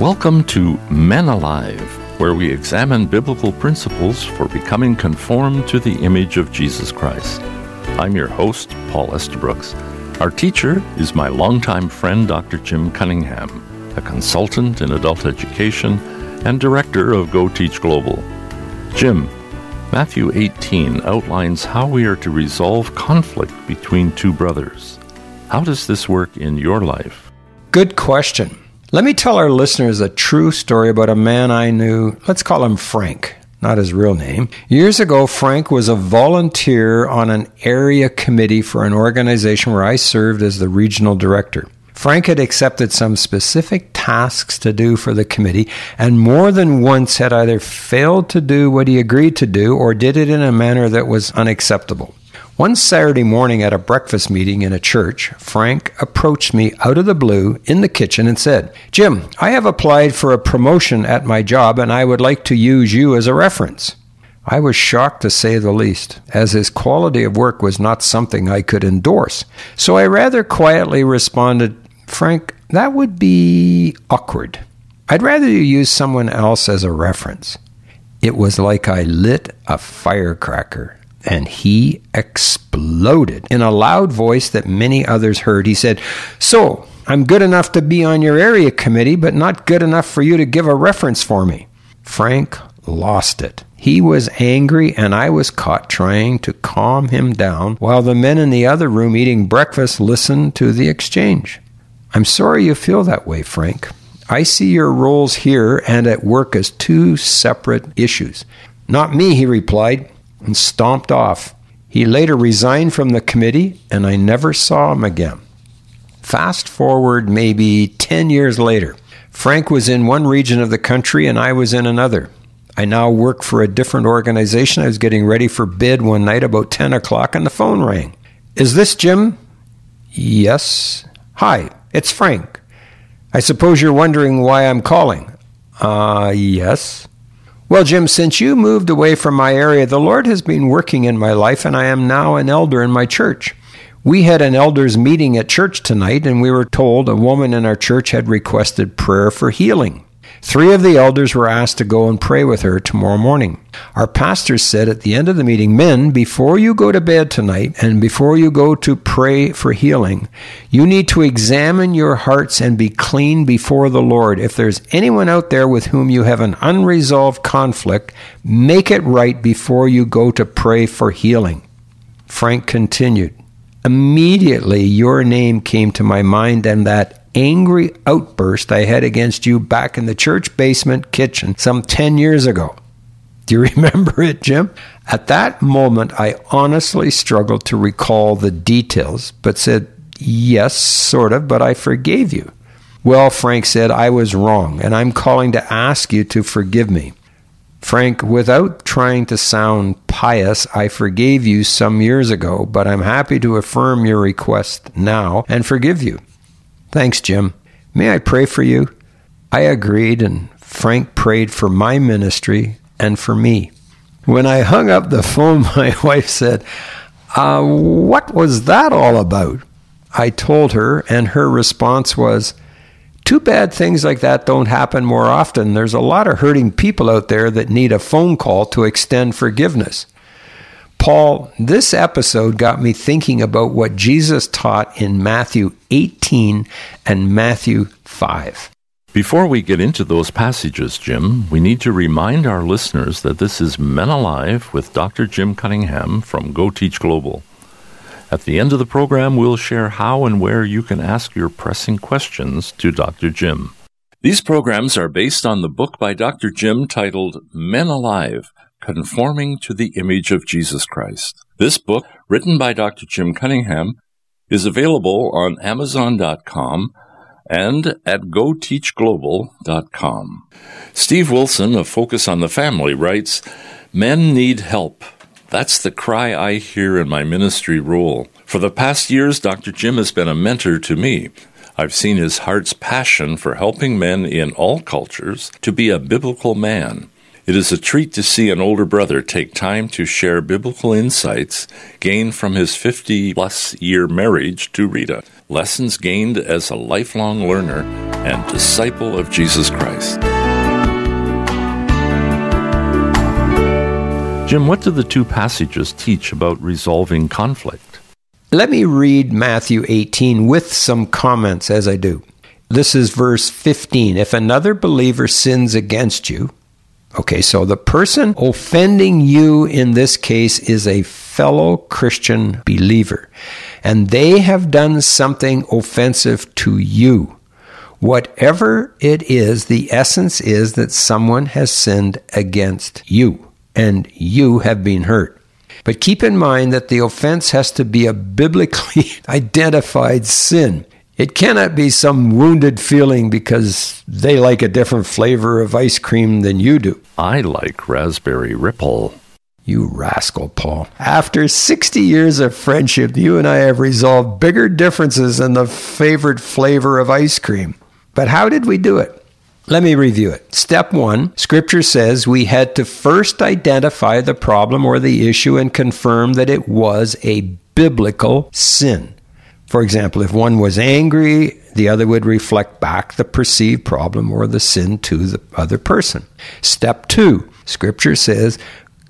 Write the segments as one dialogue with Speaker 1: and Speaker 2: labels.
Speaker 1: Welcome to Men Alive, where we examine biblical principles for becoming conformed to the image of Jesus Christ. I'm your host, Paul Estabrooks. Our teacher is my longtime friend, Dr. Jim Cunningham, a consultant in adult education and director of Go Teach Global. Jim, Matthew 18 outlines how we are to resolve conflict between two brothers. How does this work in your life?
Speaker 2: Good question. Let me tell our listeners a true story about a man I knew. Let's call him Frank, not his real name. Years ago, Frank was a volunteer on an area committee for an organization where I served as the regional director. Frank had accepted some specific tasks to do for the committee, and more than once had either failed to do what he agreed to do or did it in a manner that was unacceptable. One Saturday morning at a breakfast meeting in a church, Frank approached me out of the blue in the kitchen and said, Jim, I have applied for a promotion at my job and I would like to use you as a reference. I was shocked to say the least, as his quality of work was not something I could endorse. So I rather quietly responded, Frank, that would be awkward. I'd rather you use someone else as a reference. It was like I lit a firecracker and he exploded in a loud voice that many others heard. He said, So, I'm good enough to be on your area committee, but not good enough for you to give a reference for me. Frank lost it. He was angry, and I was caught trying to calm him down while the men in the other room eating breakfast listened to the exchange. I'm sorry you feel that way, Frank. I see your roles here and at work as two separate issues. Not me, he replied and stomped off. He later resigned from the committee, and I never saw him again. Fast forward maybe 10 years later. Frank was in one region of the country, and I was in another. I now work for a different organization. I was getting ready for bid one night about 10 o'clock, and the phone rang. Is this Jim? Yes. Hi, it's Frank. I suppose you're wondering why I'm calling. Uh, yes. Well, Jim, since you moved away from my area, the Lord has been working in my life, and I am now an elder in my church. We had an elders meeting at church tonight, and we were told a woman in our church had requested prayer for healing. Three of the elders were asked to go and pray with her tomorrow morning. Our pastor said at the end of the meeting, Men, before you go to bed tonight and before you go to pray for healing, you need to examine your hearts and be clean before the Lord. If there's anyone out there with whom you have an unresolved conflict, make it right before you go to pray for healing. Frank continued, Immediately your name came to my mind and that angry outburst I had against you back in the church basement kitchen some 10 years ago. Do you remember it, Jim? At that moment, I honestly struggled to recall the details, but said, Yes, sort of, but I forgave you. Well, Frank said, I was wrong, and I'm calling to ask you to forgive me. Frank, without trying to sound pious, I forgave you some years ago, but I'm happy to affirm your request now and forgive you. Thanks, Jim. May I pray for you? I agreed, and Frank prayed for my ministry and for me. When I hung up the phone, my wife said, uh, What was that all about? I told her, and her response was, Too bad things like that don't happen more often. There's a lot of hurting people out there that need a phone call to extend forgiveness. Paul, this episode got me thinking about what Jesus taught in Matthew 18 and Matthew 5.
Speaker 1: Before we get into those passages, Jim, we need to remind our listeners that this is Men Alive with Dr. Jim Cunningham from Go Teach Global. At the end of the program, we'll share how and where you can ask your pressing questions to Dr. Jim. These programs are based on the book by Dr. Jim titled Men Alive Conforming to the Image of Jesus Christ. This book, written by Dr. Jim Cunningham, is available on Amazon.com and at GoTeachGlobal.com. Steve Wilson of Focus on the Family writes, Men need help. That's the cry I hear in my ministry role. For the past years, Dr. Jim has been a mentor to me. I've seen his heart's passion for helping men in all cultures to be a biblical man. It is a treat to see an older brother take time to share biblical insights gained from his 50 plus year marriage to Rita. Lessons gained as a lifelong learner and disciple of Jesus Christ. Jim, what do the two passages teach about resolving conflict?
Speaker 2: Let me read Matthew 18 with some comments as I do. This is verse 15. If another believer sins against you, okay, so the person offending you in this case is a fellow Christian believer, and they have done something offensive to you. Whatever it is, the essence is that someone has sinned against you and you have been hurt. But keep in mind that the offense has to be a biblically identified sin. It cannot be some wounded feeling because they like a different flavor of ice cream than you do.
Speaker 1: I like raspberry ripple.
Speaker 2: You rascal, Paul. After 60 years of friendship, you and I have resolved bigger differences than the favorite flavor of ice cream. But how did we do it? Let me review it. Step one Scripture says we had to first identify the problem or the issue and confirm that it was a biblical sin. For example, if one was angry, the other would reflect back the perceived problem or the sin to the other person. Step two Scripture says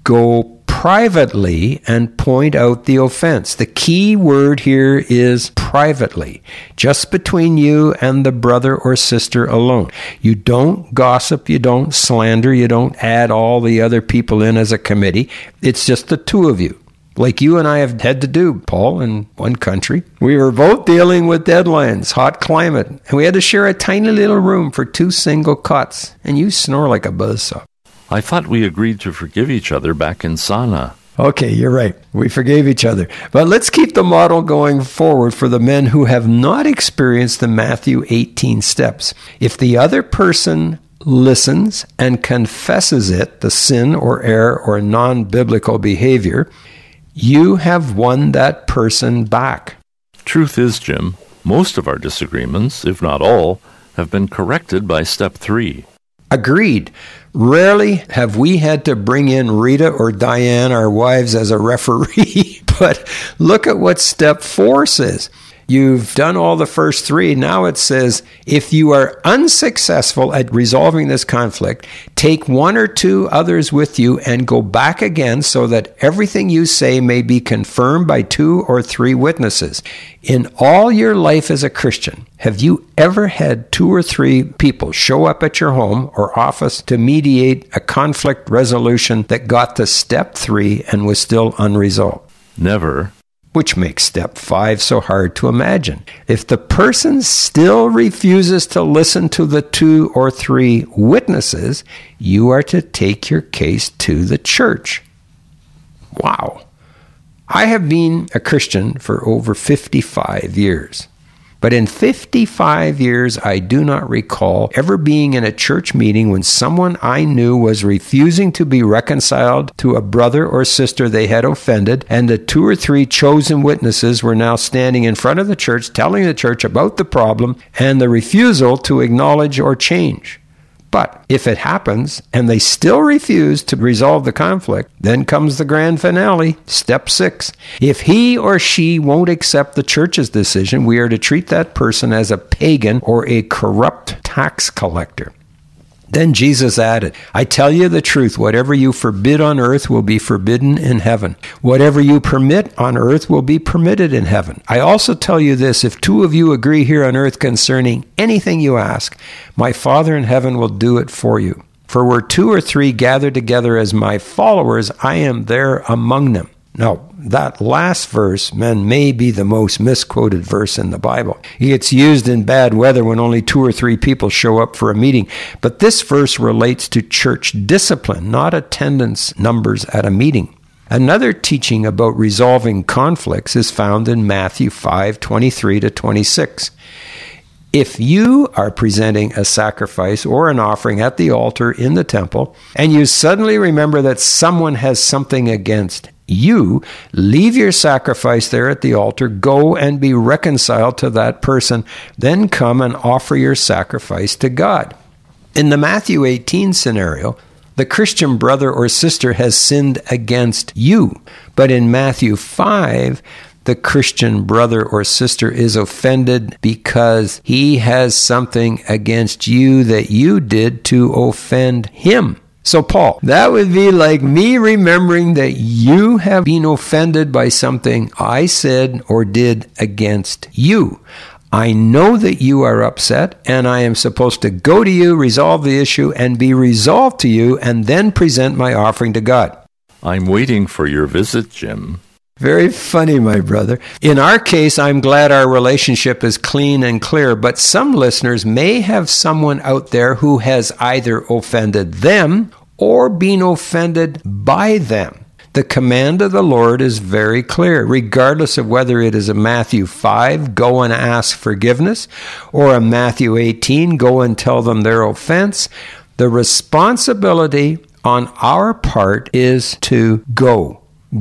Speaker 2: go privately and point out the offense. The key word here is privately, just between you and the brother or sister alone. You don't gossip, you don't slander, you don't add all the other people in as a committee. It's just the two of you. Like you and I have had to do, Paul, in one country. We were both dealing with deadlines, hot climate, and we had to share a tiny little room for two single cots. And you snore like a buzzsaw.
Speaker 1: I thought we agreed to forgive each other back in Sana.
Speaker 2: Okay, you're right. We forgave each other. But let's keep the model going forward for the men who have not experienced the Matthew 18 steps. If the other person listens and confesses it, the sin or error or non biblical behavior, you have won that person back.
Speaker 1: Truth is, Jim, most of our disagreements, if not all, have been corrected by step three.
Speaker 2: Agreed. Rarely have we had to bring in Rita or Diane, our wives, as a referee. but look at what step four says. You've done all the first three. Now it says if you are unsuccessful at resolving this conflict, take one or two others with you and go back again so that everything you say may be confirmed by two or three witnesses. In all your life as a Christian, have you ever had two or three people show up at your home or office to mediate a conflict resolution that got to step three and was still unresolved?
Speaker 1: Never
Speaker 2: which makes step five so hard to imagine. If the person still refuses to listen to the two or three witnesses, you are to take your case to the church. Wow. I have been a Christian for over 55 years. But in 55 years, I do not recall ever being in a church meeting when someone I knew was refusing to be reconciled to a brother or sister they had offended, and the two or three chosen witnesses were now standing in front of the church telling the church about the problem and the refusal to acknowledge or change. But if it happens and they still refuse to resolve the conflict, then comes the grand finale, step six. If he or she won't accept the church's decision, we are to treat that person as a pagan or a corrupt tax collector. Then Jesus added, I tell you the truth, whatever you forbid on earth will be forbidden in heaven. Whatever you permit on earth will be permitted in heaven. I also tell you this if two of you agree here on earth concerning anything you ask, my Father in heaven will do it for you. For where two or three gather together as my followers, I am there among them. Now, that last verse, man, may be the most misquoted verse in the Bible. It's used in bad weather when only two or three people show up for a meeting. But this verse relates to church discipline, not attendance numbers at a meeting. Another teaching about resolving conflicts is found in Matthew 5 23 to 26. If you are presenting a sacrifice or an offering at the altar in the temple, and you suddenly remember that someone has something against you leave your sacrifice there at the altar, go and be reconciled to that person, then come and offer your sacrifice to God. In the Matthew 18 scenario, the Christian brother or sister has sinned against you. But in Matthew 5, the Christian brother or sister is offended because he has something against you that you did to offend him. So, Paul, that would be like me remembering that you have been offended by something I said or did against you. I know that you are upset, and I am supposed to go to you, resolve the issue, and be resolved to you, and then present my offering to God.
Speaker 1: I'm waiting for your visit, Jim.
Speaker 2: Very funny, my brother. In our case, I'm glad our relationship is clean and clear, but some listeners may have someone out there who has either offended them or been offended by them. The command of the Lord is very clear, regardless of whether it is a Matthew 5, go and ask forgiveness, or a Matthew 18, go and tell them their offense. The responsibility on our part is to go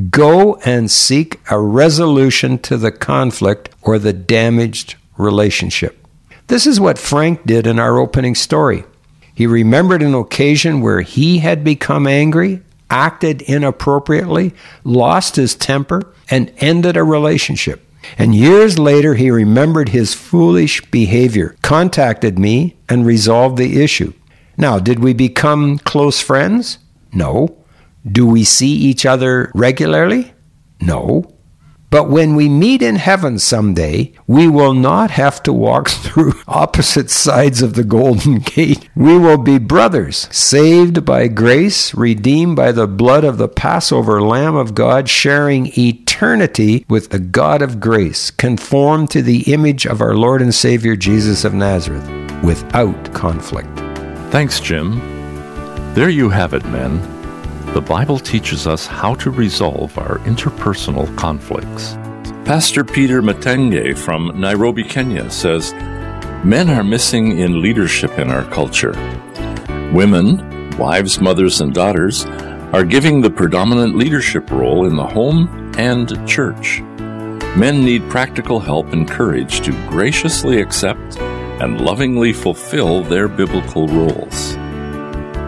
Speaker 2: Go and seek a resolution to the conflict or the damaged relationship. This is what Frank did in our opening story. He remembered an occasion where he had become angry, acted inappropriately, lost his temper, and ended a relationship. And years later, he remembered his foolish behavior, contacted me, and resolved the issue. Now, did we become close friends? No. Do we see each other regularly? No. But when we meet in heaven someday, we will not have to walk through opposite sides of the Golden Gate. We will be brothers, saved by grace, redeemed by the blood of the Passover Lamb of God, sharing eternity with the God of grace, conformed to the image of our Lord and Savior Jesus of Nazareth, without conflict.
Speaker 1: Thanks, Jim. There you have it, men. The Bible teaches us how to resolve our interpersonal conflicts. Pastor Peter Matenge from Nairobi, Kenya says Men are missing in leadership in our culture. Women, wives, mothers, and daughters, are giving the predominant leadership role in the home and church. Men need practical help and courage to graciously accept and lovingly fulfill their biblical roles.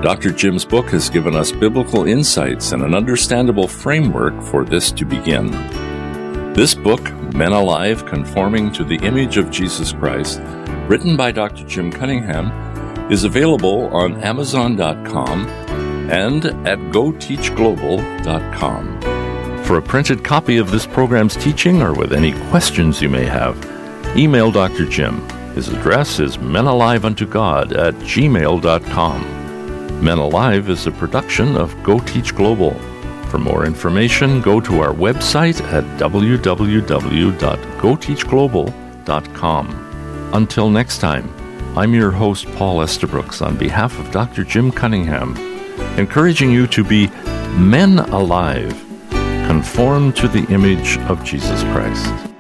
Speaker 1: Dr. Jim's book has given us biblical insights and an understandable framework for this to begin. This book, Men Alive Conforming to the Image of Jesus Christ, written by Dr. Jim Cunningham, is available on Amazon.com and at GoTeachGlobal.com. For a printed copy of this program's teaching or with any questions you may have, email Dr. Jim. His address is menaliveuntogod at gmail.com. Men Alive is a production of Go Teach Global. For more information, go to our website at www.goteachglobal.com. Until next time, I'm your host, Paul Estabrooks, on behalf of Dr. Jim Cunningham, encouraging you to be men alive, conform to the image of Jesus Christ.